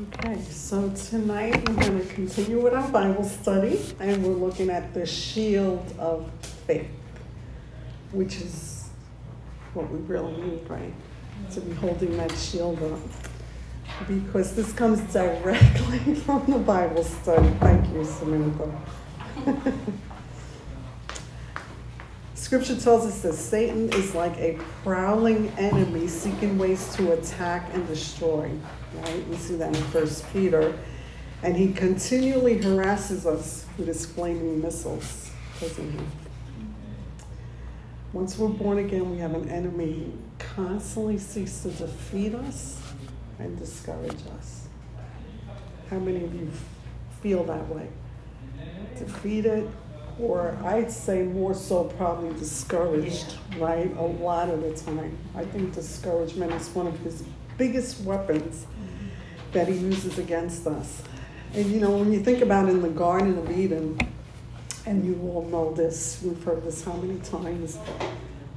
Okay, so tonight we're going to continue with our Bible study and we're looking at the shield of faith, which is what we really need, right? To be holding that shield up. Because this comes directly from the Bible study. Thank you, Samantha. Scripture tells us that Satan is like a prowling enemy seeking ways to attack and destroy right? We see that in First Peter. And he continually harasses us with his flaming missiles, doesn't he? Once we're born again, we have an enemy who constantly seeks to defeat us and discourage us. How many of you feel that way? Defeated, or I'd say more so probably discouraged, right? A lot of the time. I think discouragement is one of his biggest weapons that he uses against us. And you know, when you think about in the Garden of Eden, and you all know this, we've heard this how many times,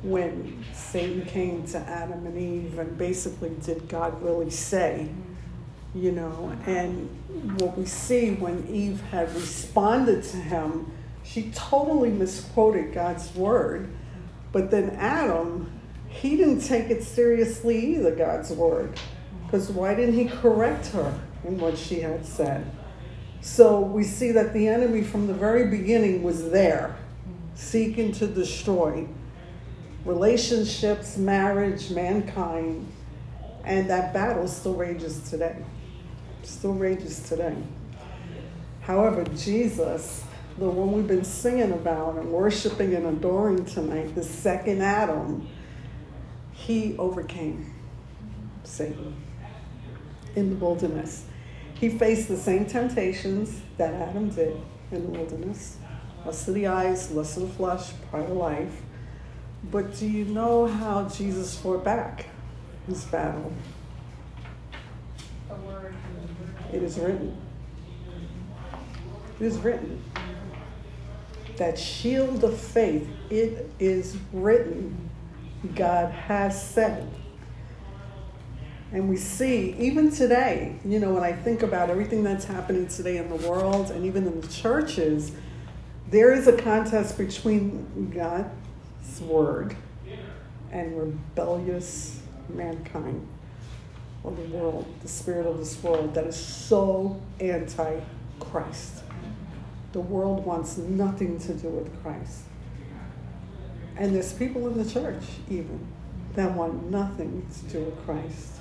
when Satan came to Adam and Eve and basically, did God really say? You know, and what we see when Eve had responded to him, she totally misquoted God's word. But then Adam, he didn't take it seriously either, God's word. Because why didn't he correct her in what she had said? So we see that the enemy from the very beginning was there, seeking to destroy relationships, marriage, mankind, and that battle still rages today. Still rages today. However, Jesus, the one we've been singing about and worshiping and adoring tonight, the second Adam, he overcame Satan in the wilderness. He faced the same temptations that Adam did in the wilderness lust of the eyes, lust of the flesh, pride of life. But do you know how Jesus fought back his battle? It is written. It is written. That shield of faith, it is written. God has said. And we see, even today, you know, when I think about everything that's happening today in the world and even in the churches, there is a contest between God's word and rebellious mankind or the world, the spirit of this world that is so anti Christ. The world wants nothing to do with Christ. And there's people in the church, even, that want nothing to do with Christ.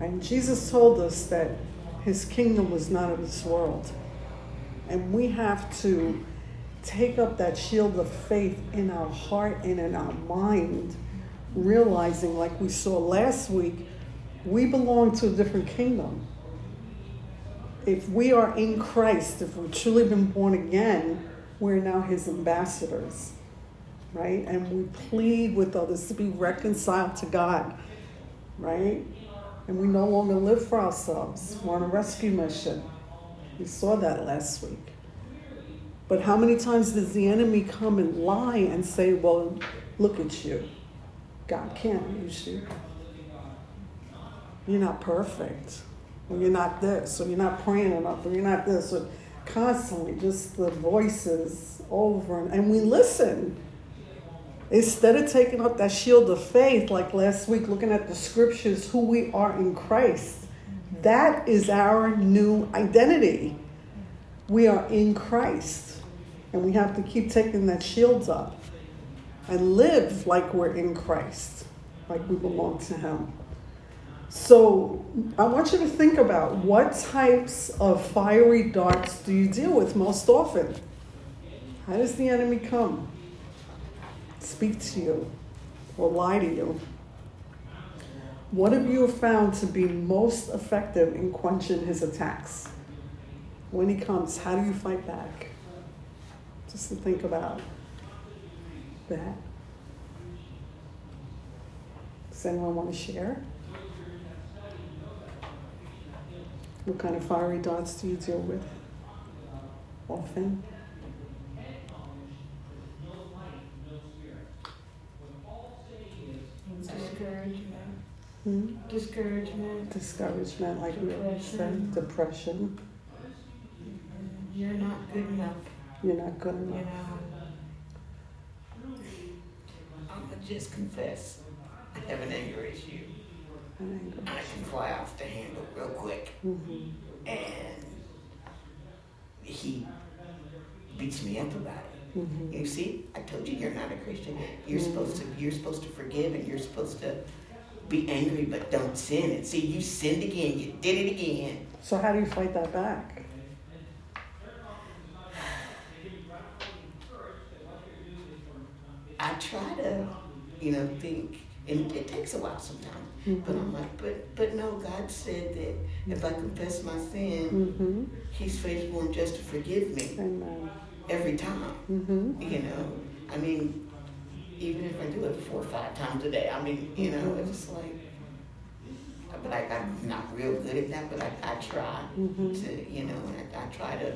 And Jesus told us that his kingdom was not of this world. And we have to take up that shield of faith in our heart and in our mind, realizing, like we saw last week, we belong to a different kingdom. If we are in Christ, if we've truly been born again, we're now his ambassadors, right? And we plead with others to be reconciled to God, right? And we no longer live for ourselves. We're on a rescue mission. We saw that last week. But how many times does the enemy come and lie and say, Well, look at you? God can't use you. You're not perfect. Or you're not this, or you're not praying enough, or you're not this, or constantly just the voices over and, and we listen Instead of taking up that shield of faith, like last week, looking at the scriptures, who we are in Christ, mm-hmm. that is our new identity. We are in Christ. And we have to keep taking that shield up and live like we're in Christ, like we belong to Him. So I want you to think about what types of fiery darts do you deal with most often? How does the enemy come? Speak to you or lie to you? What have you found to be most effective in quenching his attacks? When he comes, how do you fight back? Just to think about that. Does anyone want to share? What kind of fiery darts do you deal with often? Discouragement. Hmm? Discouragement. Discouragement, like we already said. Depression. You're not good enough. You're not good enough. You know, I'm gonna just confess. I have an anger issue. An anger I can fly off the handle real quick. Mm-hmm. And he beats me up about it. Mm-hmm. You see, I told you you're not a Christian. You're mm-hmm. supposed to you're supposed to forgive and you're supposed to be angry but don't sin. And see, you sinned again. You did it again. So how do you fight that back? I try to, you know, think, and it takes a while sometimes. Mm-hmm. But I'm like, but but no, God said that if I confess my sin, mm-hmm. He's faithful and just to forgive me Amen. Every time. Mm-hmm. You know, I mean, even if I do it four or five times a day, I mean, you know, mm-hmm. it's like, but I, I'm not real good at that, but I, I try mm-hmm. to, you know, I, I try to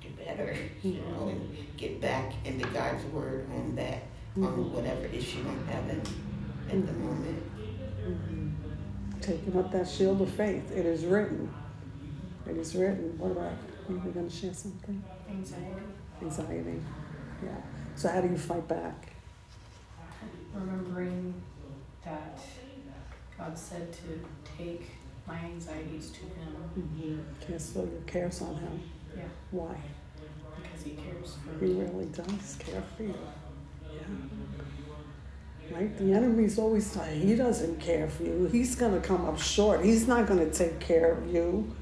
do better, you mm-hmm. know, and get back into God's word on that, on whatever issue I'm having at the moment. Mm-hmm. Taking up that shield of faith. It is written. It is written. What about you? Are going to share something? Anxiety. Anxiety. Yeah. So how do you fight back? Remembering that God said to take my anxieties to Him. Mm-hmm. Cast all your cares on Him. Yeah. Why? Because He cares for me. He really does care for you. Yeah. Right? The enemy's always saying he doesn't care for you. He's going to come up short. He's not going to take care of you.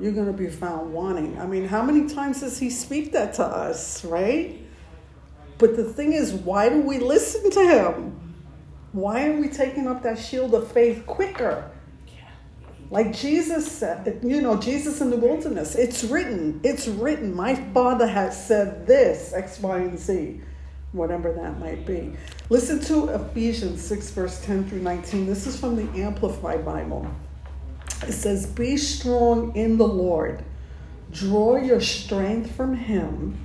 You're going to be found wanting. I mean, how many times does he speak that to us, right? But the thing is, why do we listen to him? Why are we taking up that shield of faith quicker? Like Jesus said, you know, Jesus in the wilderness, it's written, it's written. My Father has said this, X, Y, and Z whatever that might be. Listen to Ephesians 6, verse 10 through 19. This is from the Amplified Bible. It says, Be strong in the Lord, draw your strength from Him,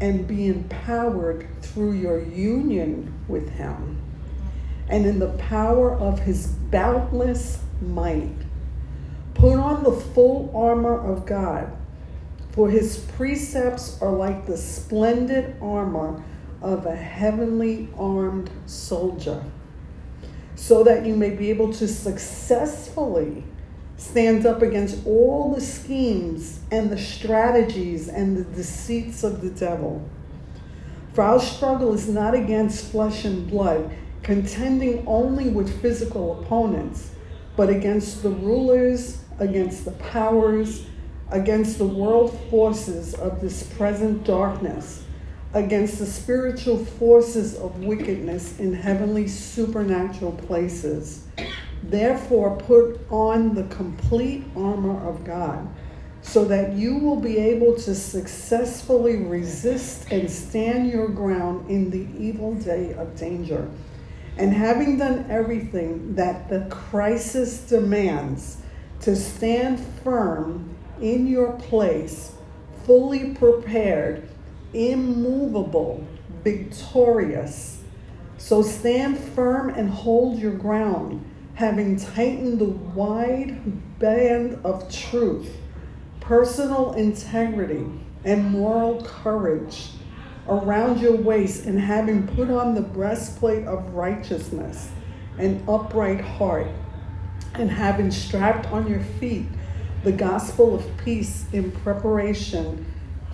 and be empowered through your union with Him, and in the power of His boundless might. Put on the full armor of God, for His precepts are like the splendid armor of a heavenly armed soldier, so that you may be able to successfully stand up against all the schemes and the strategies and the deceits of the devil. For our struggle is not against flesh and blood, contending only with physical opponents, but against the rulers, against the powers, against the world forces of this present darkness against the spiritual forces of wickedness in heavenly supernatural places. Therefore, put on the complete armor of God so that you will be able to successfully resist and stand your ground in the evil day of danger. And having done everything that the crisis demands, to stand firm in your place, fully prepared immovable, victorious. So stand firm and hold your ground, having tightened the wide band of truth, personal integrity, and moral courage around your waist, and having put on the breastplate of righteousness, an upright heart, and having strapped on your feet the gospel of peace in preparation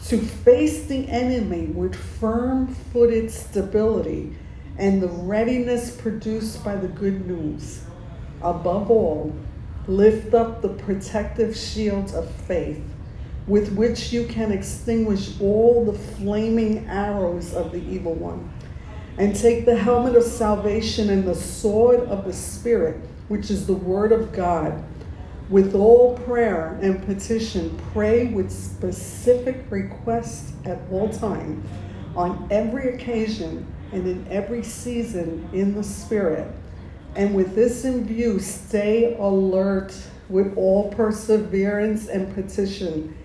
to face the enemy with firm footed stability and the readiness produced by the good news. Above all, lift up the protective shield of faith with which you can extinguish all the flaming arrows of the evil one. And take the helmet of salvation and the sword of the Spirit, which is the word of God with all prayer and petition, pray with specific requests at all times, on every occasion, and in every season in the Spirit. And with this in view, stay alert with all perseverance and petition,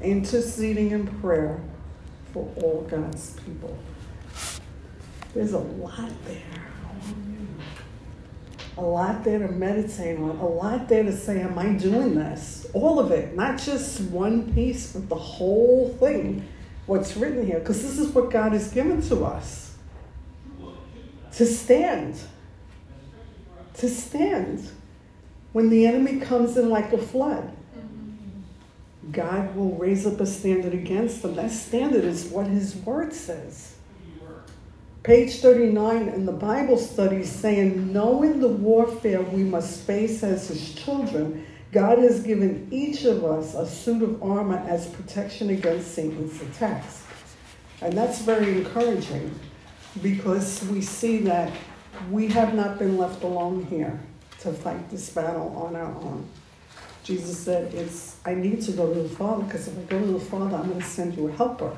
interceding in prayer for all God's people. There's a lot there. a lot there to meditate on, a lot there to say, Am I doing this? All of it, not just one piece, but the whole thing, what's written here, because this is what God has given to us to stand. To stand when the enemy comes in like a flood. God will raise up a standard against them. That standard is what his word says. Page 39 in the Bible study saying, knowing the warfare we must face as his children, God has given each of us a suit of armor as protection against Satan's attacks. And that's very encouraging because we see that we have not been left alone here to fight this battle on our own. Jesus said, "It's I need to go to the Father because if I go to the Father, I'm going to send you a helper,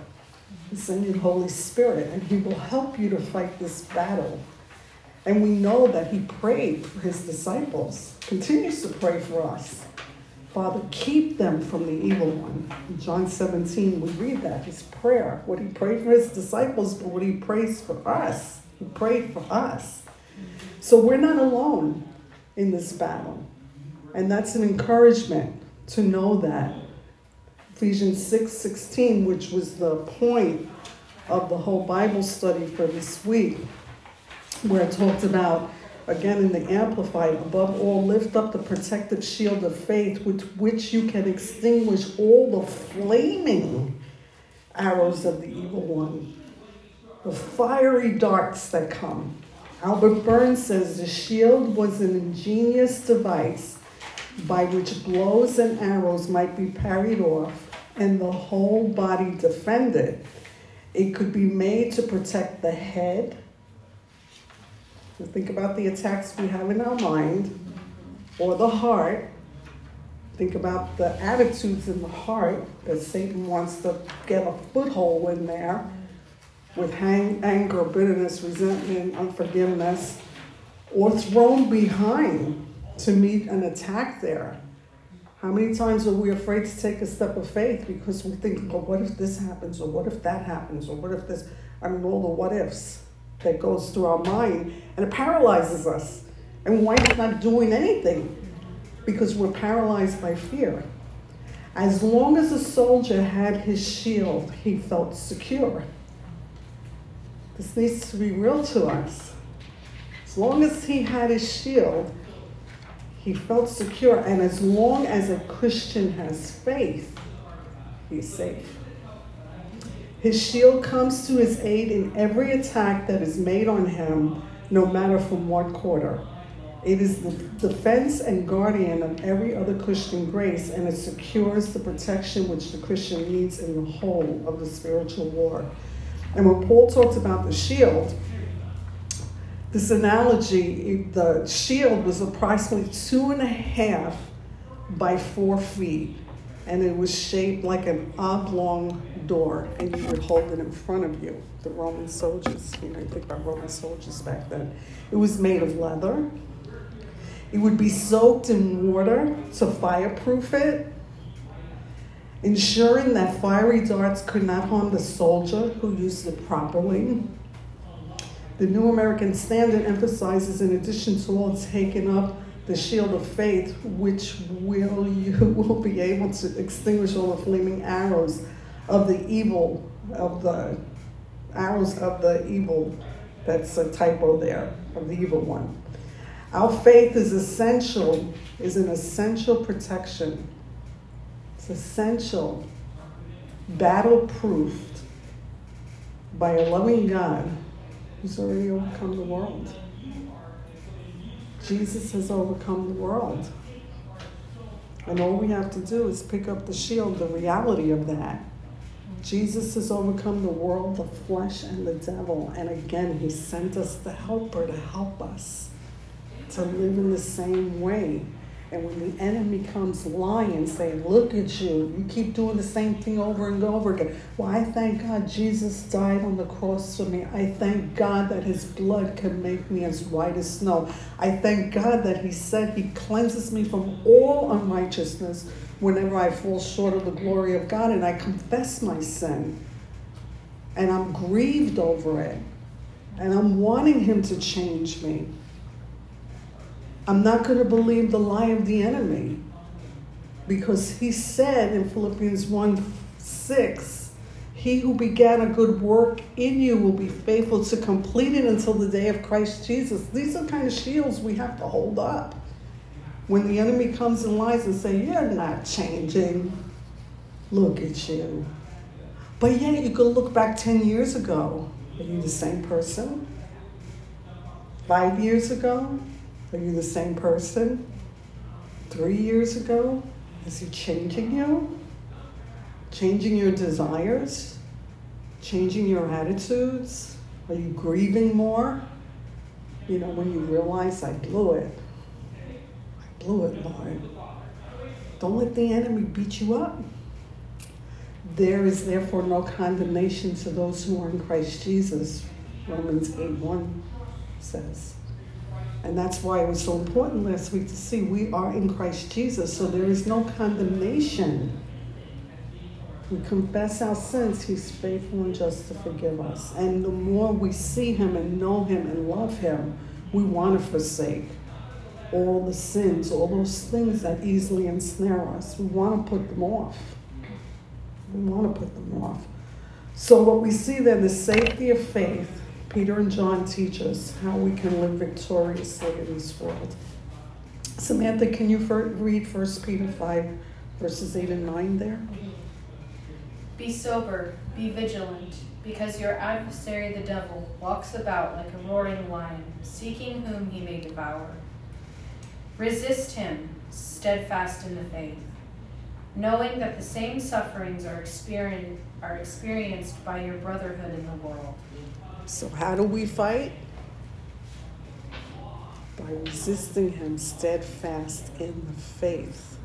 i send you the Holy Spirit, and He will help you to fight this battle." And we know that He prayed for His disciples, continues to pray for us. Father, keep them from the evil one. In John 17, we read that his prayer, what he prayed for his disciples, but what he prays for us. He prayed for us. So we're not alone in this battle. And that's an encouragement to know that. Ephesians 6 16, which was the point of the whole Bible study for this week, where it talked about, again in the Amplified, above all, lift up the protective shield of faith with which you can extinguish all the flaming arrows of the evil one, the fiery darts that come. Albert Barnes says the shield was an ingenious device by which blows and arrows might be parried off and the whole body defended. It could be made to protect the head. Think about the attacks we have in our mind or the heart. Think about the attitudes in the heart that Satan wants to get a foothold in there with hang, anger, bitterness, resentment, unforgiveness, or thrown behind to meet an attack there. How many times are we afraid to take a step of faith because we think, well, what if this happens, or what if that happens, or what if this? I mean, all the what ifs that goes through our mind, and it paralyzes us. And why is not doing anything? Because we're paralyzed by fear. As long as a soldier had his shield, he felt secure. This needs to be real to us. As long as he had his shield, he felt secure, and as long as a Christian has faith, he's safe. His shield comes to his aid in every attack that is made on him, no matter from what quarter. It is the defense and guardian of every other Christian grace, and it secures the protection which the Christian needs in the whole of the spiritual war. And when Paul talks about the shield, this analogy, the shield was approximately two and a half by four feet, and it was shaped like an oblong door, and you would hold it in front of you. The Roman soldiers, you know, you think about Roman soldiers back then. It was made of leather. It would be soaked in water to fireproof it, ensuring that fiery darts could not harm the soldier who used it properly. The New American Standard emphasizes, in addition to all taking up the shield of faith, which will you will be able to extinguish all the flaming arrows of the evil, of the arrows of the evil. That's a typo there, of the evil one. Our faith is essential, is an essential protection. It's essential, battle proofed by a loving God who's already overcome the world. Jesus has overcome the world. And all we have to do is pick up the shield, the reality of that. Jesus has overcome the world, the flesh, and the devil. And again, he sent us the helper to help us to live in the same way. And when the enemy comes lying, saying, Look at you, you keep doing the same thing over and over again. Well, I thank God Jesus died on the cross for me. I thank God that his blood can make me as white as snow. I thank God that he said he cleanses me from all unrighteousness whenever I fall short of the glory of God and I confess my sin. And I'm grieved over it. And I'm wanting him to change me. I'm not going to believe the lie of the enemy because he said in Philippians 1 6, He who began a good work in you will be faithful to complete it until the day of Christ Jesus. These are kind of shields we have to hold up. When the enemy comes and lies and say, You're not changing, look at you. But yet you could look back 10 years ago. Are you the same person? Five years ago? Are you the same person? Three years ago? Is he changing you? Changing your desires? Changing your attitudes? Are you grieving more? You know, when you realize I blew it. I blew it, Lord. Don't let the enemy beat you up. There is therefore no condemnation to those who are in Christ Jesus, Romans 8 1 says. And that's why it was so important last week to see we are in Christ Jesus, so there is no condemnation. We confess our sins, He's faithful and just to forgive us. And the more we see Him and know Him and love Him, we want to forsake all the sins, all those things that easily ensnare us. We want to put them off. We want to put them off. So, what we see then, the safety of faith, Peter and John teach us how we can live victoriously in this world. Samantha, can you read 1 Peter 5, verses 8 and 9 there? Be sober, be vigilant, because your adversary the devil walks about like a roaring lion, seeking whom he may devour. Resist him, steadfast in the faith knowing that the same sufferings are, experience, are experienced by your brotherhood in the world. So, how do we fight? By resisting Him steadfast in the faith.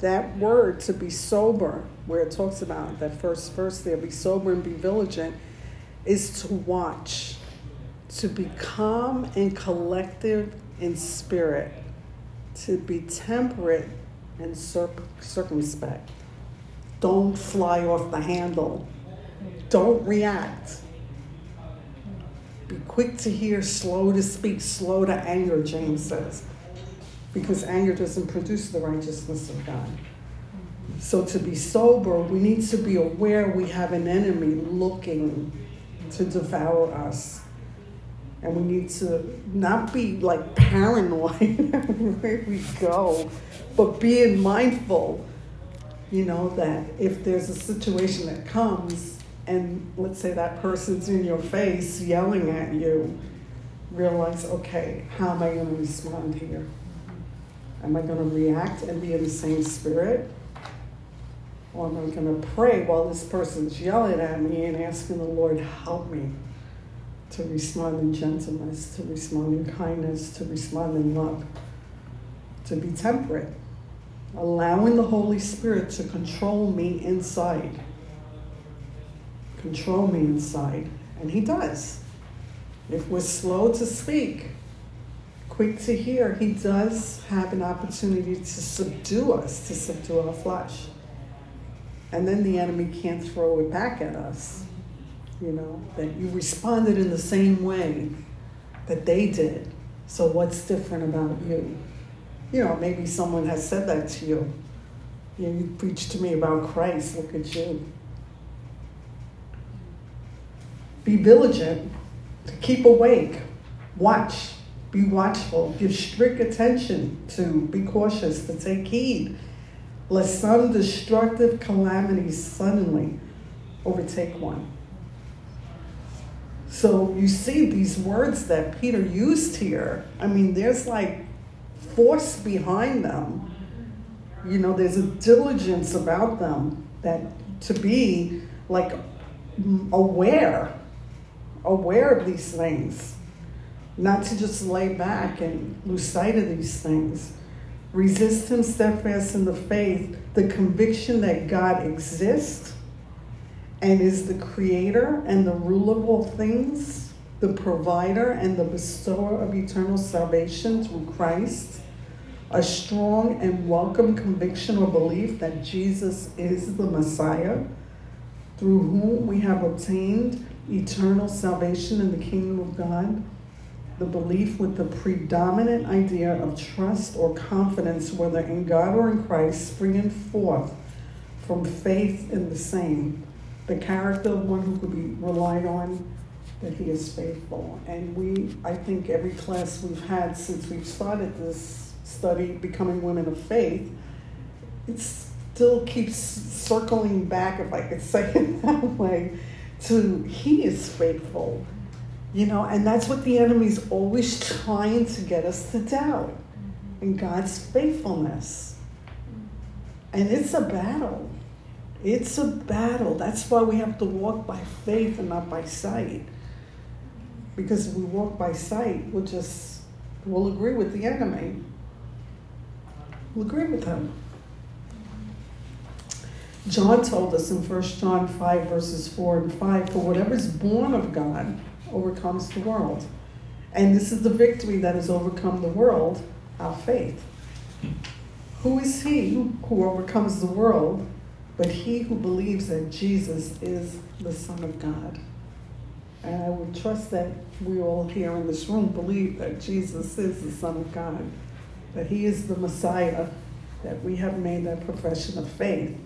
That word to be sober, where it talks about that first verse there, be sober and be vigilant, is to watch, to be calm and collective in spirit, to be temperate and circumspect. Don't fly off the handle. Don't react. Be quick to hear, slow to speak, slow to anger, James says, because anger doesn't produce the righteousness of God. So, to be sober, we need to be aware we have an enemy looking to devour us. And we need to not be like paranoid where we go, but being mindful, you know, that if there's a situation that comes and let's say that person's in your face yelling at you, realize, okay, how am I going to respond here? Am I going to react and be in the same spirit? Or am I going to pray while this person's yelling at me and asking the Lord, help me? to respond in gentleness, to respond in kindness, to respond in love, to be temperate, allowing the Holy Spirit to control me inside. Control me inside. And He does. If we're slow to speak, quick to hear, He does have an opportunity to subdue us, to subdue our flesh. And then the enemy can't throw it back at us you know, that you responded in the same way that they did. So what's different about you? You know, maybe someone has said that to you. You, preached to me about Christ, look at you. Be vigilant, keep awake, watch, be watchful, give strict attention to, be cautious, to take heed, lest some destructive calamity suddenly overtake one. So you see these words that Peter used here. I mean, there's like force behind them. You know, there's a diligence about them that to be like aware, aware of these things, not to just lay back and lose sight of these things. Resist him steadfast in the faith, the conviction that God exists and is the creator and the ruler of all things, the provider and the bestower of eternal salvation through Christ, a strong and welcome conviction or belief that Jesus is the Messiah, through whom we have obtained eternal salvation in the kingdom of God, the belief with the predominant idea of trust or confidence, whether in God or in Christ, springing forth from faith in the same. The character of one who could be relied on, that he is faithful. And we, I think every class we've had since we've started this study, Becoming Women of Faith, it still keeps circling back, if I could say it that way, to he is faithful you know, and that's what the enemy's always trying to get us to doubt in God's faithfulness. And it's a battle. It's a battle. That's why we have to walk by faith and not by sight. Because if we walk by sight, we'll just we'll agree with the enemy. We'll agree with him. John told us in 1 John 5, verses 4 and 5 For whatever is born of God overcomes the world. And this is the victory that has overcome the world, our faith. Who is he who overcomes the world but he who believes that Jesus is the Son of God? And I would trust that we all here in this room believe that Jesus is the Son of God, that he is the Messiah, that we have made that profession of faith.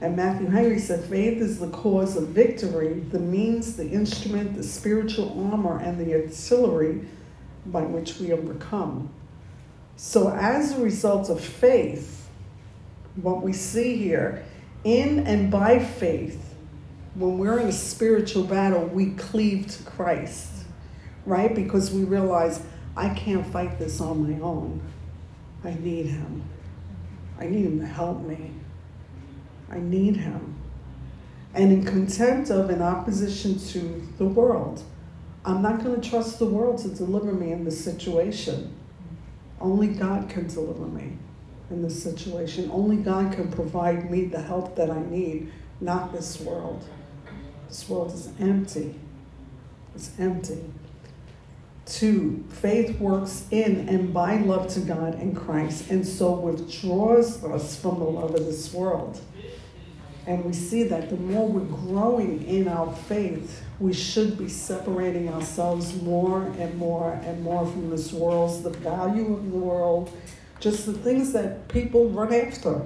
And Matthew Henry said, faith is the cause of victory, the means, the instrument, the spiritual armor, and the artillery by which we overcome. So, as a result of faith, what we see here, in and by faith, when we're in a spiritual battle, we cleave to Christ, right? Because we realize, I can't fight this on my own. I need Him. I need Him to help me. I need him. And in contempt of and opposition to the world, I'm not going to trust the world to deliver me in this situation. Only God can deliver me in this situation. Only God can provide me the help that I need, not this world. This world is empty. It's empty. Two, faith works in and by love to God and Christ, and so withdraws us from the love of this world. And we see that the more we're growing in our faith, we should be separating ourselves more and more and more from this world, the value of the world, just the things that people run after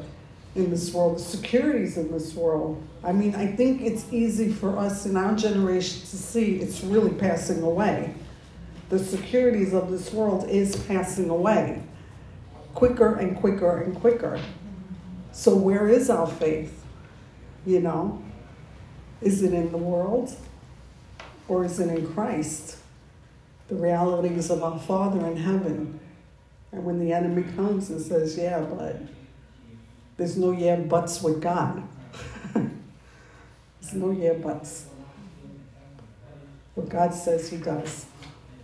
in this world, the securities in this world. I mean, I think it's easy for us in our generation to see it's really passing away. The securities of this world is passing away quicker and quicker and quicker. So, where is our faith? You know, is it in the world or is it in Christ? The realities of our Father in heaven. And when the enemy comes and says, Yeah, but there's no yeah buts with God. there's no yeah buts. What God says He does.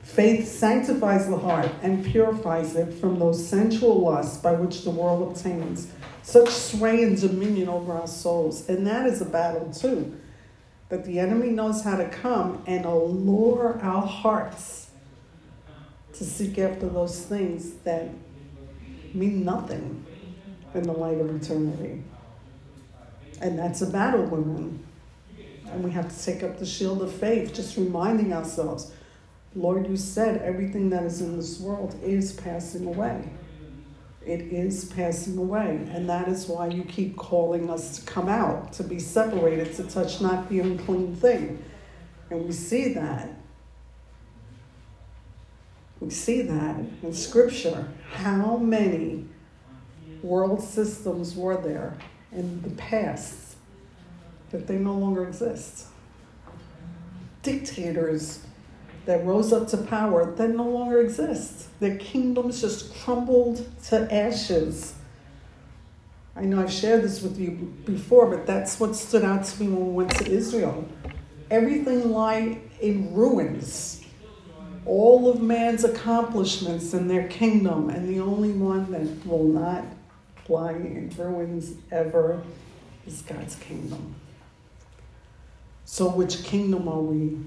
Faith sanctifies the heart and purifies it from those sensual lusts by which the world obtains such sway and dominion over our souls. And that is a battle too. That the enemy knows how to come and allure our hearts to seek after those things that mean nothing in the light of eternity. And that's a battle we women. And we have to take up the shield of faith, just reminding ourselves, Lord, you said everything that is in this world is passing away. It is passing away. And that is why you keep calling us to come out, to be separated, to touch not the unclean thing. And we see that. We see that in Scripture. How many world systems were there in the past that they no longer exist? Dictators that rose up to power that no longer exists. Their kingdoms just crumbled to ashes. I know I've shared this with you before, but that's what stood out to me when we went to Israel. Everything lay in ruins. All of man's accomplishments in their kingdom, and the only one that will not lie in ruins ever is God's kingdom. So, which kingdom are we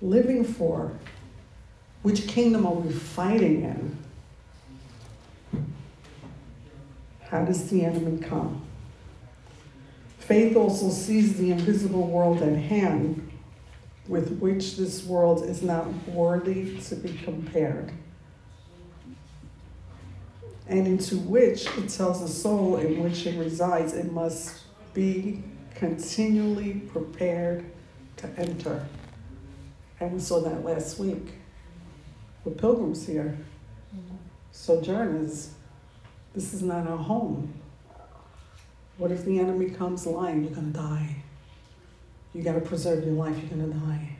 living for? Which kingdom are we fighting in? How does the enemy come? Faith also sees the invisible world at hand with which this world is not worthy to be compared, and into which it tells the soul in which it resides it must be continually prepared to enter. And we saw that last week with pilgrims here, sojourners. This is not our home. What if the enemy comes lying? You're going to die. You got to preserve your life. You're going to die.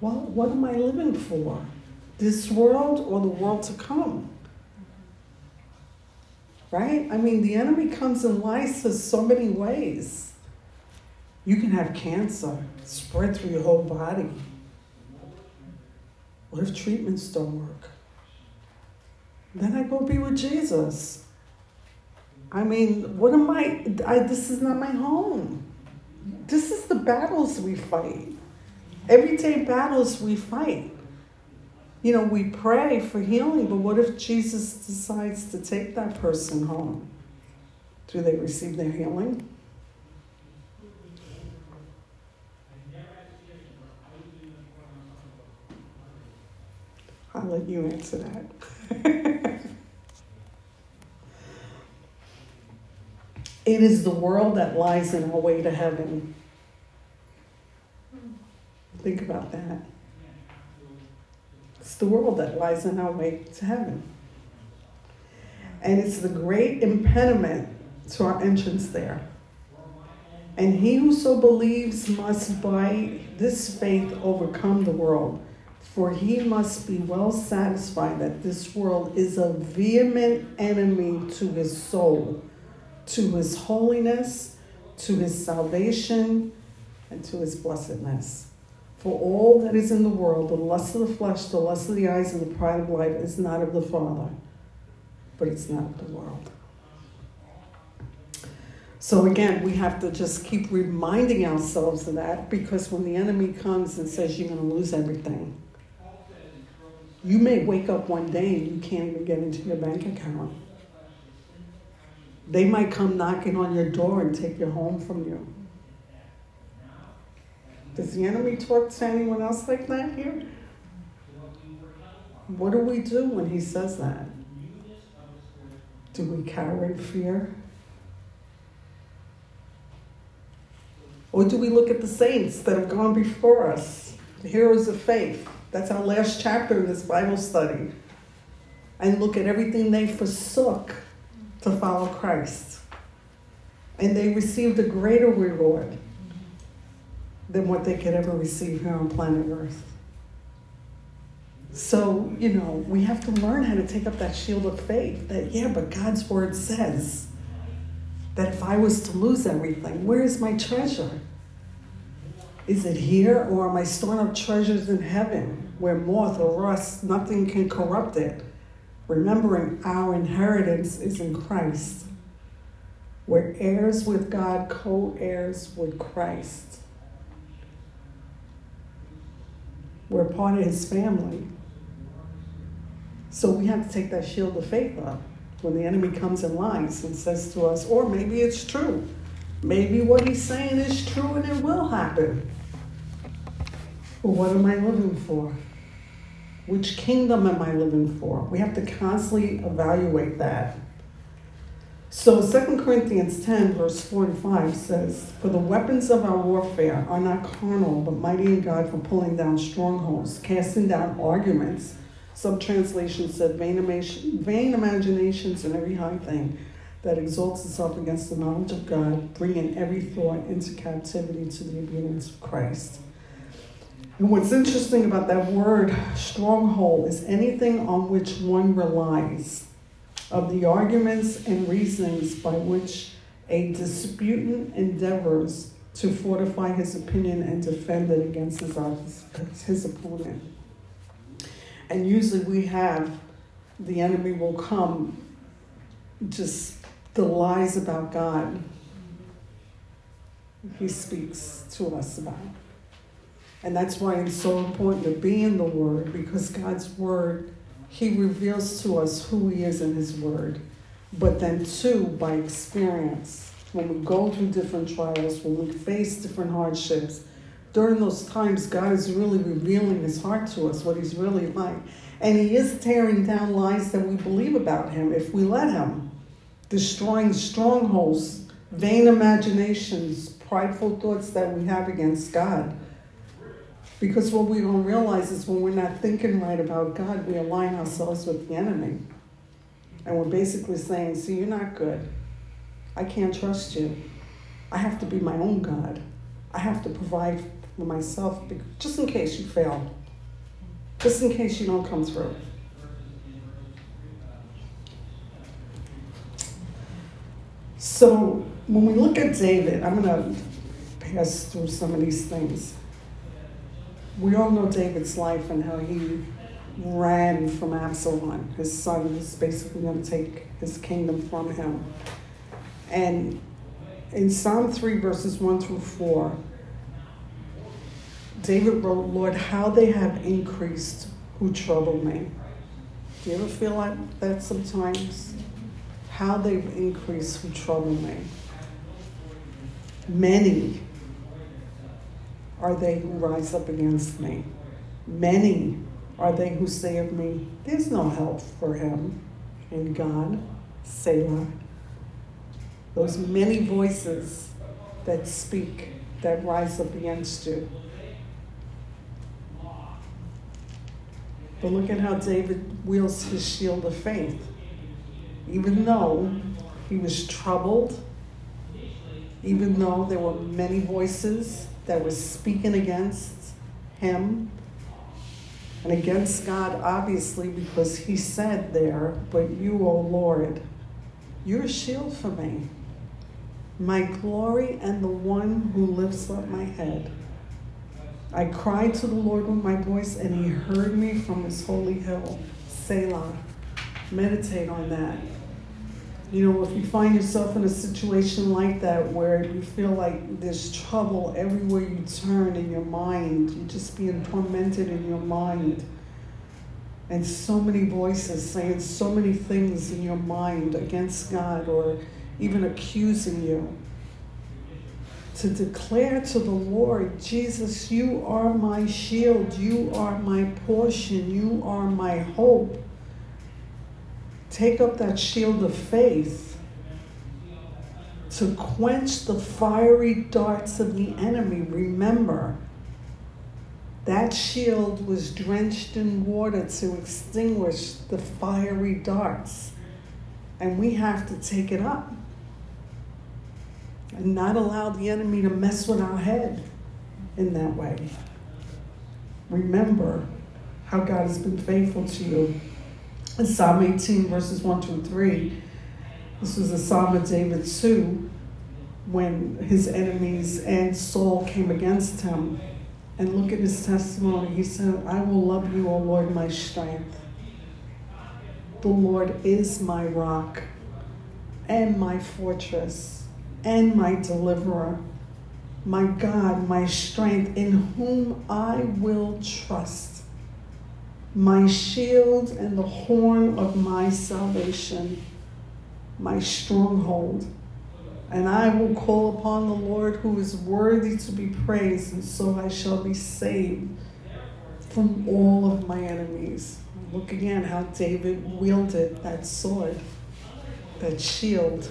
Well, what am I living for? This world or the world to come? Right? I mean, the enemy comes and lies us so many ways. You can have cancer spread through your whole body. What if treatments don't work? Then I go be with Jesus. I mean, what am I, I? This is not my home. This is the battles we fight. Everyday battles we fight. You know, we pray for healing, but what if Jesus decides to take that person home? Do they receive their healing? I'll let you answer that. it is the world that lies in our way to heaven. Think about that. It's the world that lies in our way to heaven. And it's the great impediment to our entrance there. And he who so believes must by this faith overcome the world for he must be well satisfied that this world is a vehement enemy to his soul, to his holiness, to his salvation, and to his blessedness. For all that is in the world, the lust of the flesh, the lust of the eyes, and the pride of life is not of the Father, but it's not of the world. So again, we have to just keep reminding ourselves of that because when the enemy comes and says you're going to lose everything, you may wake up one day and you can't even get into your bank account. They might come knocking on your door and take your home from you. Does the enemy talk to anyone else like that here? What do we do when he says that? Do we carry fear? Or do we look at the saints that have gone before us, the heroes of faith? That's our last chapter in this Bible study. And look at everything they forsook to follow Christ. And they received a greater reward than what they could ever receive here on planet Earth. So, you know, we have to learn how to take up that shield of faith that, yeah, but God's word says that if I was to lose everything, where is my treasure? Is it here, or am I storing up treasures in heaven where moth or rust, nothing can corrupt it? Remembering our inheritance is in Christ. We're heirs with God, co heirs with Christ. We're part of his family. So we have to take that shield of faith up when the enemy comes and lies and says to us, or maybe it's true. Maybe what he's saying is true and it will happen. But what am I living for? Which kingdom am I living for? We have to constantly evaluate that. So 2 Corinthians 10, verse 4 and 5 says, For the weapons of our warfare are not carnal, but mighty in God for pulling down strongholds, casting down arguments. Some translations said vain, vain imaginations and every high thing that exalts itself against the knowledge of God, bringing every thought into captivity to the obedience of Christ. And what's interesting about that word stronghold is anything on which one relies, of the arguments and reasonings by which a disputant endeavors to fortify his opinion and defend it against his, his opponent. And usually we have the enemy will come just the lies about God he speaks to us about. And that's why it's so important to be in the Word because God's Word, He reveals to us who He is in His Word. But then, too, by experience, when we go through different trials, when we face different hardships, during those times, God is really revealing his heart to us, what he's really like. And he is tearing down lies that we believe about him if we let him, destroying strongholds, vain imaginations, prideful thoughts that we have against God. Because what we don't realize is when we're not thinking right about God, we align ourselves with the enemy. And we're basically saying, See, you're not good. I can't trust you. I have to be my own God. I have to provide for myself just in case you fail just in case you don't come through. So when we look at David, I'm going to pass through some of these things. We all know David's life and how he ran from Absalom. His son was basically going to take his kingdom from him. And in Psalm 3, verses 1 through 4, David wrote, Lord, how they have increased who trouble me. Do you ever feel like that sometimes? How they've increased who trouble me. Many are they who rise up against me. Many are they who say of me, There's no help for him in God. Selah. Those many voices that speak, that rise up against you. But look at how David wields his shield of faith. Even though he was troubled, even though there were many voices that were speaking against him and against God, obviously, because he said there, But you, O Lord, you're a shield for me, my glory and the one who lifts up my head. I cried to the Lord with my voice, and he heard me from his holy hill. Selah. Meditate on that. You know, if you find yourself in a situation like that where you feel like there's trouble everywhere you turn in your mind, you're just being tormented in your mind, and so many voices saying so many things in your mind against God or even accusing you to declare to the Lord, Jesus, you are my shield, you are my portion, you are my hope. Take up that shield of faith to quench the fiery darts of the enemy. Remember, that shield was drenched in water to extinguish the fiery darts. And we have to take it up and not allow the enemy to mess with our head in that way. Remember how God has been faithful to you. In Psalm 18, verses 1 through 3, this was a psalm of David too, when his enemies and Saul came against him. And look at his testimony. He said, I will love you, O Lord, my strength. The Lord is my rock and my fortress and my deliverer, my God, my strength, in whom I will trust, my shield and the horn of my salvation, my stronghold. And I will call upon the Lord who is worthy to be praised, and so I shall be saved from all of my enemies. Look again how David wielded that sword, that shield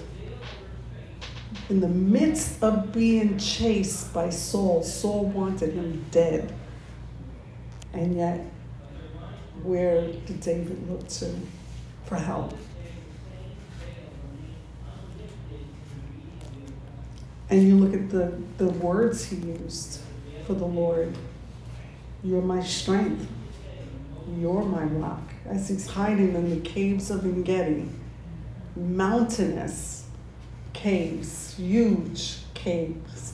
in the midst of being chased by Saul, Saul wanted him dead. And yet, where did David look to for help? And you look at the, the words he used for the Lord. You're my strength. You're my rock. As he's hiding in the caves of Engedi, mountainous caves, huge caves.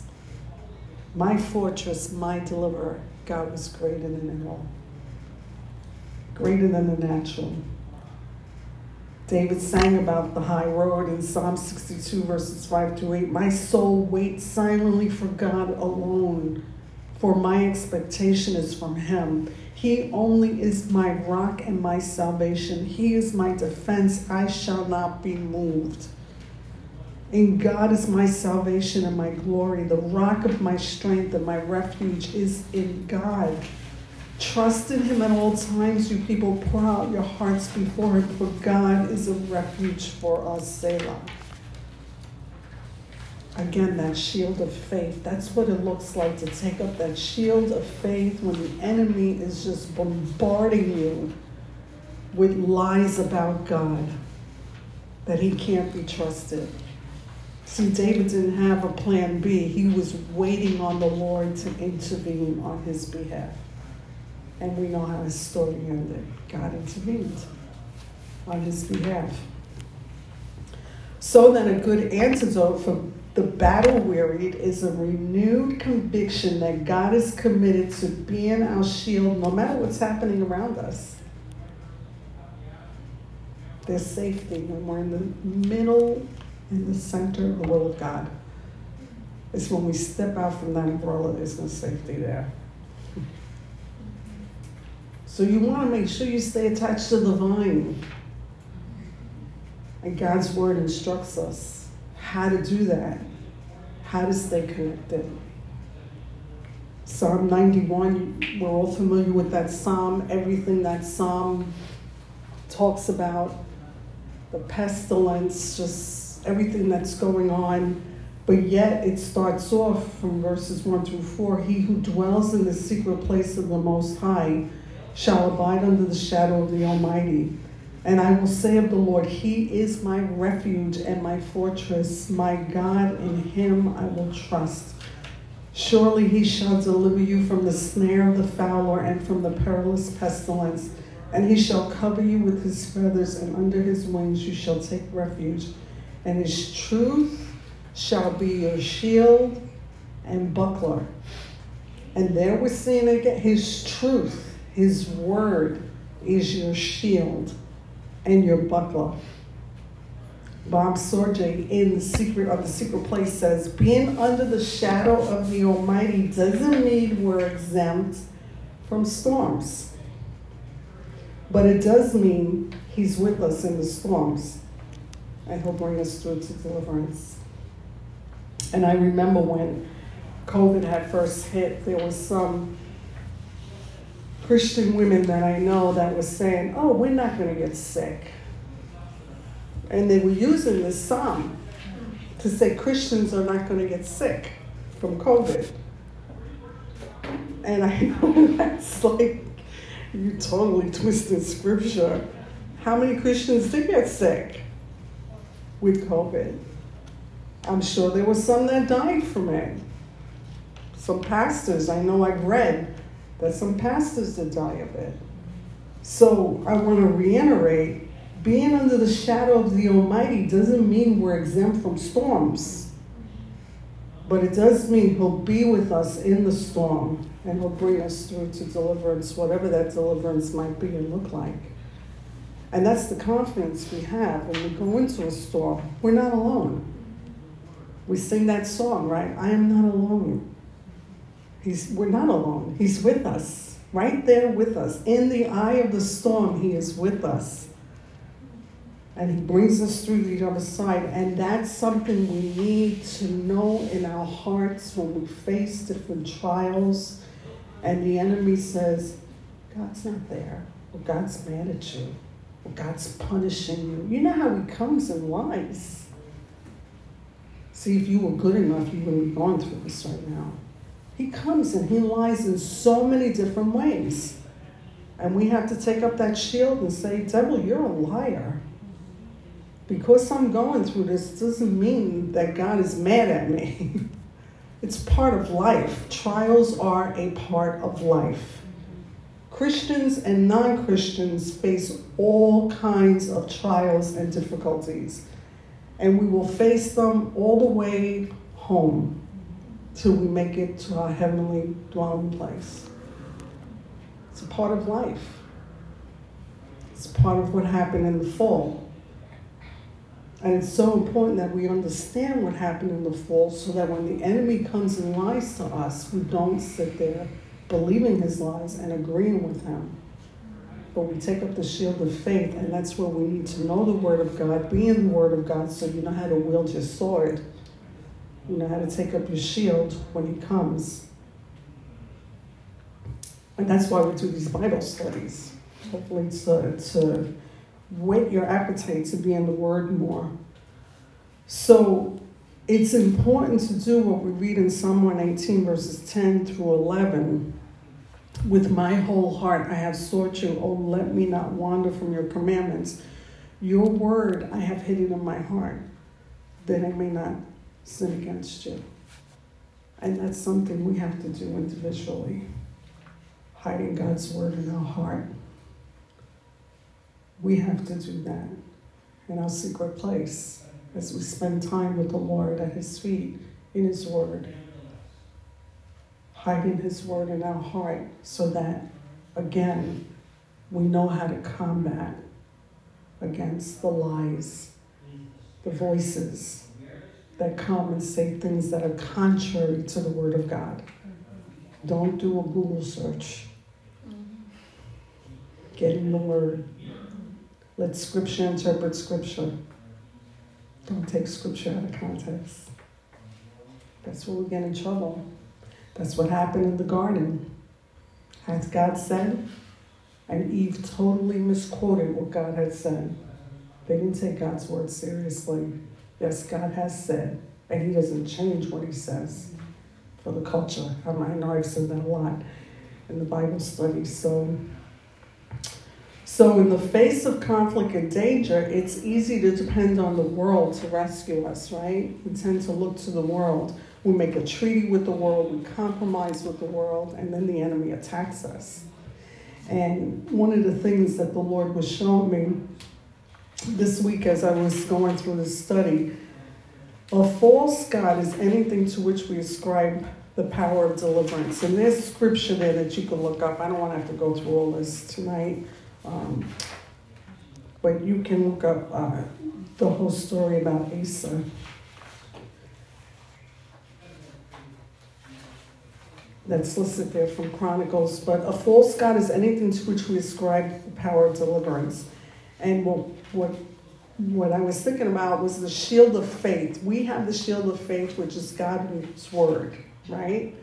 My fortress, my deliverer. God was greater than it all, greater than the natural. David sang about the high road in Psalm 62, verses 5 to 8. My soul waits silently for God alone, for my expectation is from Him. He only is my rock and my salvation. He is my defense. I shall not be moved. In God is my salvation and my glory. The rock of my strength and my refuge is in God. Trust in Him at all times, you people. Pour out your hearts before Him, for God is a refuge for us. Selah. Again, that shield of faith. That's what it looks like to take up that shield of faith when the enemy is just bombarding you with lies about God, that he can't be trusted. See, David didn't have a plan B. He was waiting on the Lord to intervene on his behalf. And we know how his story ended. God intervened on his behalf. So then, a good antidote for the battle wearied is a renewed conviction that God is committed to being our shield no matter what's happening around us. There's safety when we're in the middle, in the center of the will of God. It's when we step out from that umbrella, there's no safety there. So you want to make sure you stay attached to the vine. And God's word instructs us how to do that, how to stay connected. Psalm 91, we're all familiar with that psalm, everything that psalm talks about, the pestilence, just everything that's going on. But yet it starts off from verses 1 through 4 He who dwells in the secret place of the Most High shall abide under the shadow of the Almighty. And I will say of the Lord, He is my refuge and my fortress, my God, in Him I will trust. Surely He shall deliver you from the snare of the fowler and from the perilous pestilence. And He shall cover you with His feathers, and under His wings you shall take refuge. And His truth shall be your shield and buckler. And there we're seeing again His truth, His word is your shield and your buckler. Bob Sorge in the secret of the secret place says, being under the shadow of the Almighty doesn't mean we're exempt from storms. But it does mean He's with us in the storms. And He'll bring us through to deliverance. And I remember when COVID had first hit, there was some Christian women that I know that was saying, oh, we're not going to get sick. And they were using this psalm to say Christians are not going to get sick from COVID. And I know that's like, you totally twisted scripture. How many Christians did get sick with COVID? I'm sure there were some that died from it. Some pastors, I know I've read that some pastors did die of it. So I want to reiterate being under the shadow of the Almighty doesn't mean we're exempt from storms, but it does mean He'll be with us in the storm and He'll bring us through to deliverance, whatever that deliverance might be and look like. And that's the confidence we have when we go into a storm. We're not alone. We sing that song, right? I am not alone. He's, we're not alone. He's with us, right there with us. In the eye of the storm, He is with us. And He brings us through the other side. And that's something we need to know in our hearts when we face different trials and the enemy says, God's not there, or God's mad at you, or God's punishing you. You know how He comes and lies. See, if you were good enough, you wouldn't be going through this right now. He comes and he lies in so many different ways. And we have to take up that shield and say, Devil, you're a liar. Because I'm going through this doesn't mean that God is mad at me. it's part of life. Trials are a part of life. Christians and non Christians face all kinds of trials and difficulties, and we will face them all the way home till we make it to our heavenly dwelling place. It's a part of life. It's part of what happened in the fall. And it's so important that we understand what happened in the fall so that when the enemy comes and lies to us, we don't sit there believing his lies and agreeing with him. but we take up the shield of faith, and that's where we need to know the Word of God, be in the Word of God, so you know how to wield your sword. You know how to take up your shield when He comes. And that's why we do these Bible studies, hopefully to, to whet your appetite to be in the Word more. So it's important to do what we read in Psalm 118, verses 10 through 11. With my whole heart I have sought you. Oh, let me not wander from your commandments. Your word I have hidden in my heart, that I may not sin against you. And that's something we have to do individually hiding God's word in our heart. We have to do that in our secret place as we spend time with the Lord at His feet in His Word, hiding His Word in our heart so that, again, we know how to combat against the lies, the voices that come and say things that are contrary to the Word of God. Don't do a Google search. Get in the Word. Let Scripture interpret Scripture. Don't take scripture out of context. That's where we get in trouble. That's what happened in the garden. As God said, and Eve totally misquoted what God had said. They didn't take God's word seriously. Yes, God has said, and He doesn't change what He says for the culture. I know I've said that a lot in the Bible study. So so, in the face of conflict and danger, it's easy to depend on the world to rescue us, right? We tend to look to the world. We make a treaty with the world, we compromise with the world, and then the enemy attacks us. And one of the things that the Lord was showing me this week as I was going through this study a false God is anything to which we ascribe the power of deliverance. And there's scripture there that you can look up. I don't want to have to go through all this tonight. Um, but you can look up uh, the whole story about Asa. That's listed there from Chronicles. But a false God is anything to which we ascribe the power of deliverance. And what, what, what I was thinking about was the shield of faith. We have the shield of faith, which is God's word, right?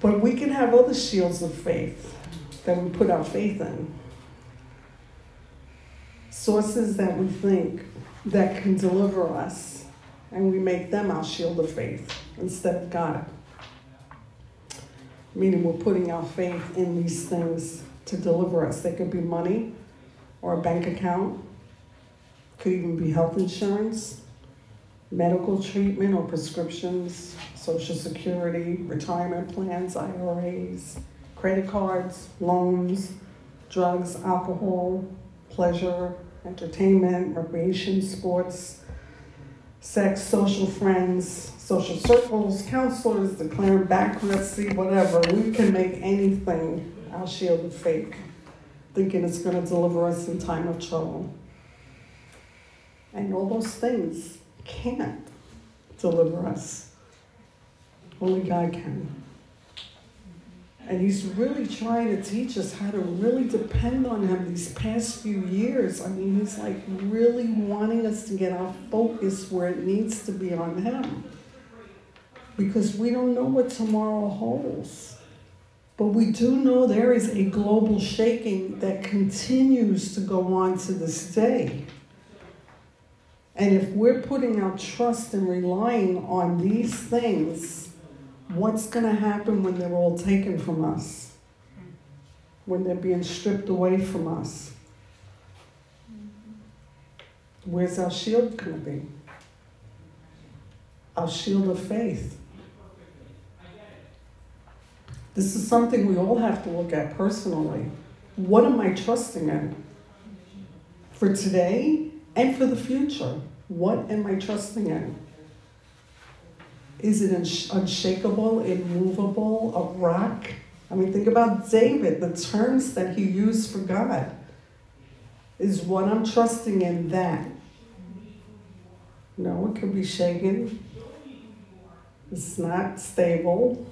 But we can have other shields of faith that we put our faith in. Sources that we think that can deliver us, and we make them our shield of faith instead of God. Meaning we're putting our faith in these things to deliver us. They could be money or a bank account, could even be health insurance, medical treatment or prescriptions, social security, retirement plans, IRAs credit cards, loans, drugs, alcohol, pleasure, entertainment, recreation, sports, sex, social friends, social circles, counselors, declaring bankruptcy, whatever. We can make anything our shield of faith, thinking it's going to deliver us in time of trouble. And all those things can't deliver us. Only God can. And he's really trying to teach us how to really depend on him these past few years. I mean, he's like really wanting us to get our focus where it needs to be on him. Because we don't know what tomorrow holds. But we do know there is a global shaking that continues to go on to this day. And if we're putting our trust and relying on these things, What's going to happen when they're all taken from us? When they're being stripped away from us? Where's our shield going to be? Our shield of faith. This is something we all have to look at personally. What am I trusting in? For today and for the future. What am I trusting in? Is it unshakable, immovable, a rock? I mean, think about David, the terms that he used for God. Is what I'm trusting in that? No, it can be shaken. It's not stable.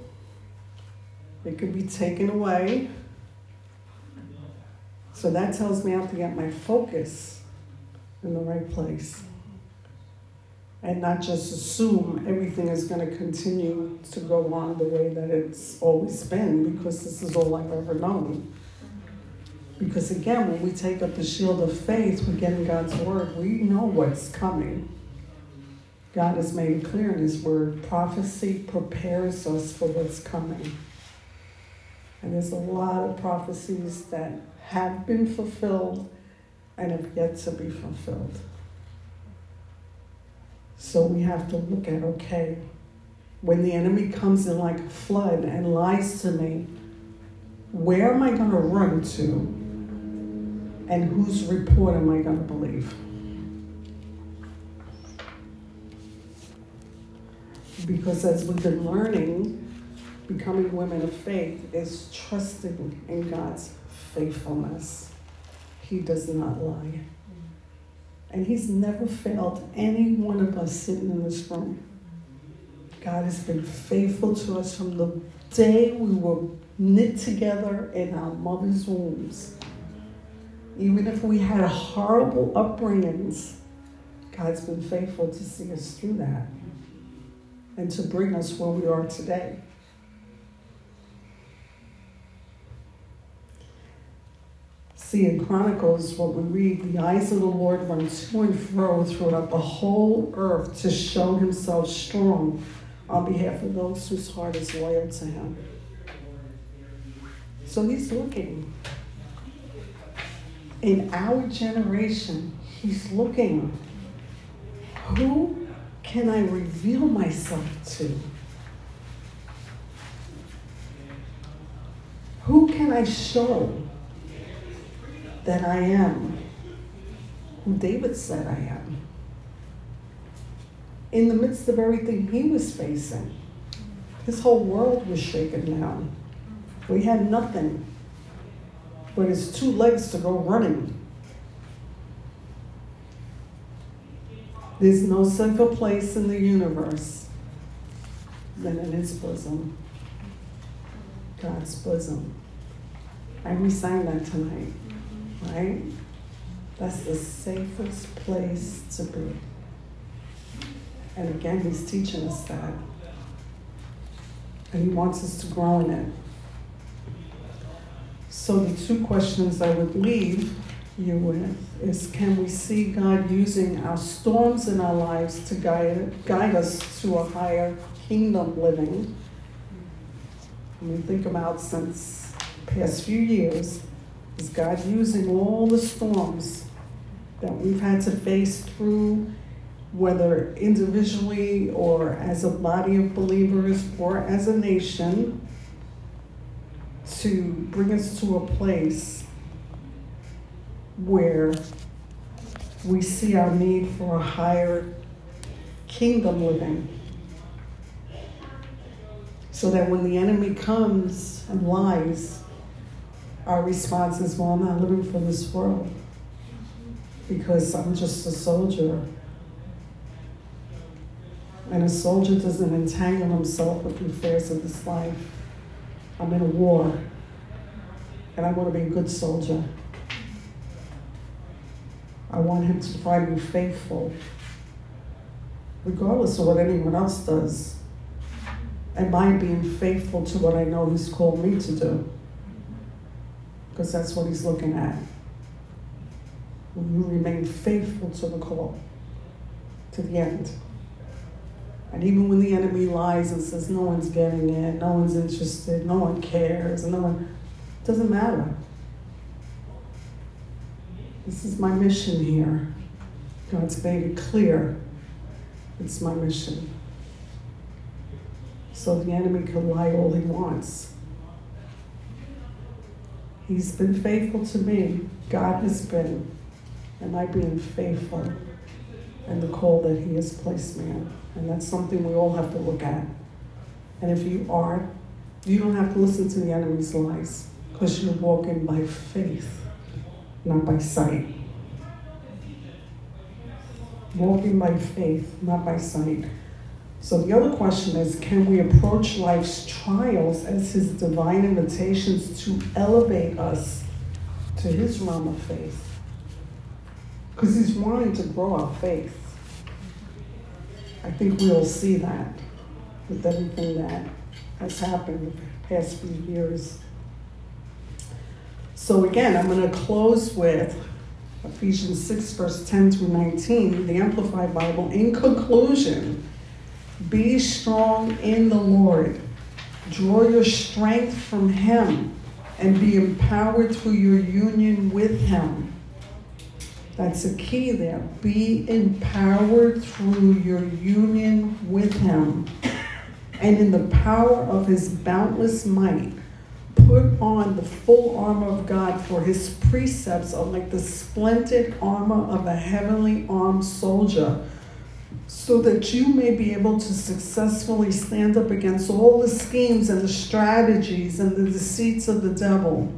It could be taken away. So that tells me I have to get my focus in the right place and not just assume everything is going to continue to go on the way that it's always been because this is all I've ever known. Because again, when we take up the shield of faith, we get in God's word, we know what's coming. God has made it clear in His word prophecy prepares us for what's coming. And there's a lot of prophecies that have been fulfilled and have yet to be fulfilled. So we have to look at okay, when the enemy comes in like a flood and lies to me, where am I going to run to? And whose report am I going to believe? Because as we've been learning, becoming women of faith is trusting in God's faithfulness. He does not lie. And He's never failed any one of us sitting in this room. God has been faithful to us from the day we were knit together in our mother's wombs. Even if we had horrible upbringings, God's been faithful to see us through that and to bring us where we are today. See, in Chronicles, what we read, the eyes of the Lord run to and fro throughout the whole earth to show himself strong on behalf of those whose heart is loyal to him. So he's looking. In our generation, he's looking. Who can I reveal myself to? Who can I show? That I am who David said I am. In the midst of everything he was facing, his whole world was shaken down. We had nothing but his two legs to go running. There's no safer place in the universe than in his bosom, God's bosom. I sang that tonight right? That's the safest place to be. And again, he's teaching us that. And he wants us to grow in it. So, the two questions I would leave you with is can we see God using our storms in our lives to guide, guide us to a higher kingdom living? When we think about since past few years, is God using all the storms that we've had to face through, whether individually or as a body of believers or as a nation, to bring us to a place where we see our need for a higher kingdom living. So that when the enemy comes and lies, our response is, well, I'm not living for this world because I'm just a soldier. And a soldier doesn't entangle himself with the affairs of this life. I'm in a war, and I want to be a good soldier. I want him to find me faithful, regardless of what anyone else does. Am I being faithful to what I know he's called me to do? Because that's what he's looking at. Will you remain faithful to the call to the end? And even when the enemy lies and says, no one's getting it, no one's interested, no one cares, no one, doesn't matter. This is my mission here. God's made it clear. It's my mission. So the enemy can lie all he wants. He's been faithful to me. God has been. Am I being faithful in the call that He has placed me in? And that's something we all have to look at. And if you are, you don't have to listen to the enemy's lies because you're walking by faith, not by sight. Walking by faith, not by sight. So the other question is can we approach life's trials as his divine invitations to elevate us to his realm of faith. Because he's wanting to grow our faith. I think we'll see that with everything that has happened the past few years. So, again, I'm going to close with Ephesians 6, verse 10 through 19, the Amplified Bible. In conclusion, be strong in the Lord. Draw your strength from Him and be empowered through your union with Him. That's a key there. Be empowered through your union with Him. And in the power of His boundless might, put on the full armor of God, for His precepts are like the splendid armor of a heavenly armed soldier so that you may be able to successfully stand up against all the schemes and the strategies and the deceits of the devil.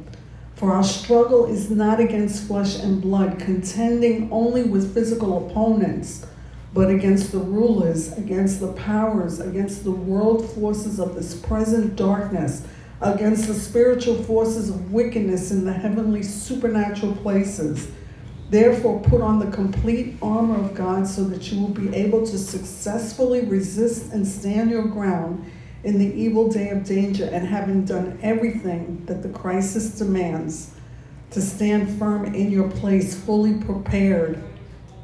For our struggle is not against flesh and blood, contending only with physical opponents, but against the rulers, against the powers, against the world forces of this present darkness, against the spiritual forces of wickedness in the heavenly supernatural places. Therefore, put on the complete armor of God so that you will be able to successfully resist and stand your ground in the evil day of danger, and having done everything that the crisis demands, to stand firm in your place, fully prepared,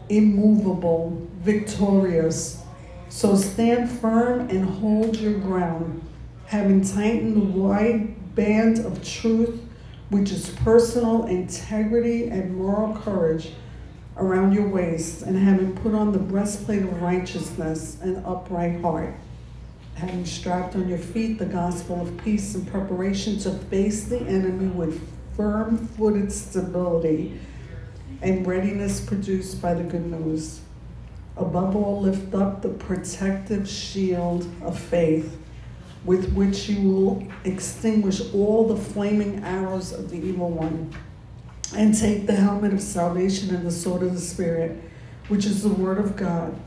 immovable, victorious. So stand firm and hold your ground, having tightened the wide band of truth, which is personal integrity and moral courage, around your waist, and having put on the breastplate of righteousness and upright heart having strapped on your feet the gospel of peace in preparation to face the enemy with firm footed stability and readiness produced by the good news. Above all, lift up the protective shield of faith with which you will extinguish all the flaming arrows of the evil one. And take the helmet of salvation and the sword of the Spirit, which is the word of God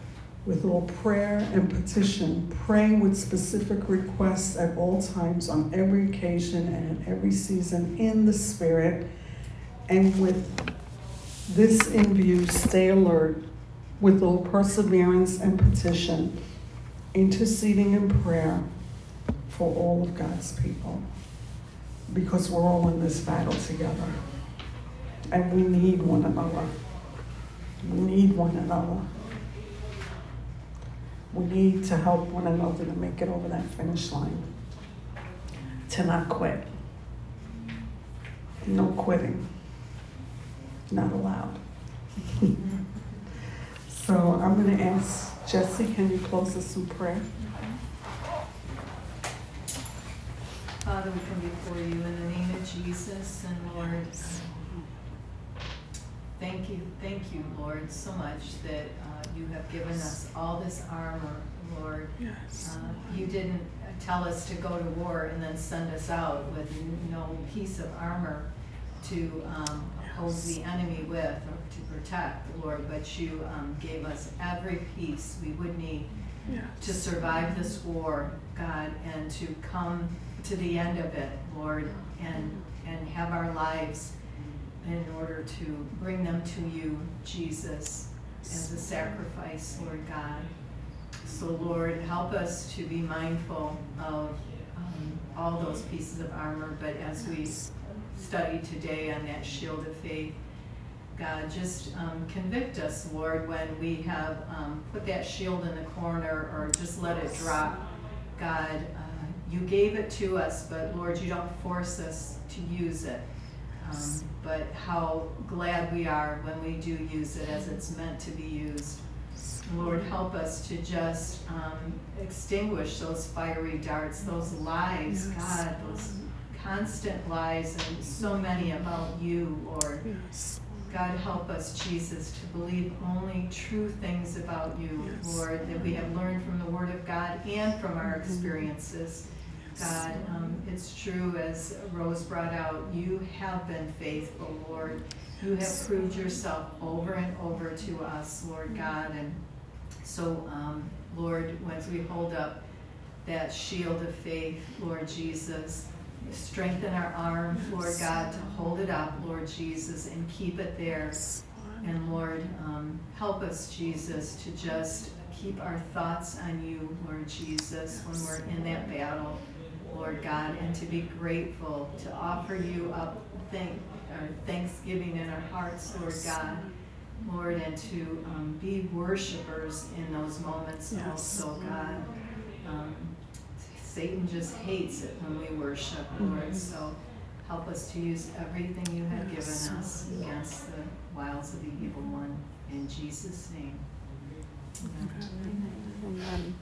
with all prayer and petition, praying with specific requests at all times, on every occasion, and in every season in the Spirit. And with this in view, stay alert with all perseverance and petition, interceding in prayer for all of God's people. Because we're all in this battle together. And we need one another. We need one another. We need to help one another to make it over that finish line. To not quit. No quitting. Not allowed. so I'm going to ask Jesse, can you close us in prayer? Father, we come before you in the name of Jesus and Lord. Thank you, thank you, Lord, so much that uh, you have given us all this armor, Lord. Yes. Uh, you didn't tell us to go to war and then send us out with no piece of armor to um, oppose the enemy with or to protect, Lord, but you um, gave us every piece we would need yes. to survive this war, God, and to come to the end of it, Lord, and and have our lives in order to bring them to you, Jesus, as a sacrifice, Lord God. So, Lord, help us to be mindful of um, all those pieces of armor, but as we study today on that shield of faith, God, just um, convict us, Lord, when we have um, put that shield in the corner or just let it drop. God, you gave it to us, but Lord, you don't force us to use it. Um, but how glad we are when we do use it as it's meant to be used. Lord, help us to just um, extinguish those fiery darts, those lies. God, those constant lies, and so many about you, Lord. God, help us, Jesus, to believe only true things about you. Lord, that we have learned from the Word of God and from our mm-hmm. experiences. God. Um, it's true, as Rose brought out, you have been faithful, Lord. You have proved yourself over and over to us, Lord God. And so, um, Lord, as we hold up that shield of faith, Lord Jesus, strengthen our arm, Lord God, to hold it up, Lord Jesus, and keep it there. And Lord, um, help us, Jesus, to just keep our thoughts on you, Lord Jesus, when we're in that battle, Lord God, and to be grateful, to offer you up thank, our thanksgiving in our hearts, Lord God. Lord, and to um, be worshipers in those moments yes. also, God. Um, Satan just hates it when we worship, Lord. Mm-hmm. So help us to use everything you have given us against the wiles of the evil one. In Jesus' name. Amen. Amen.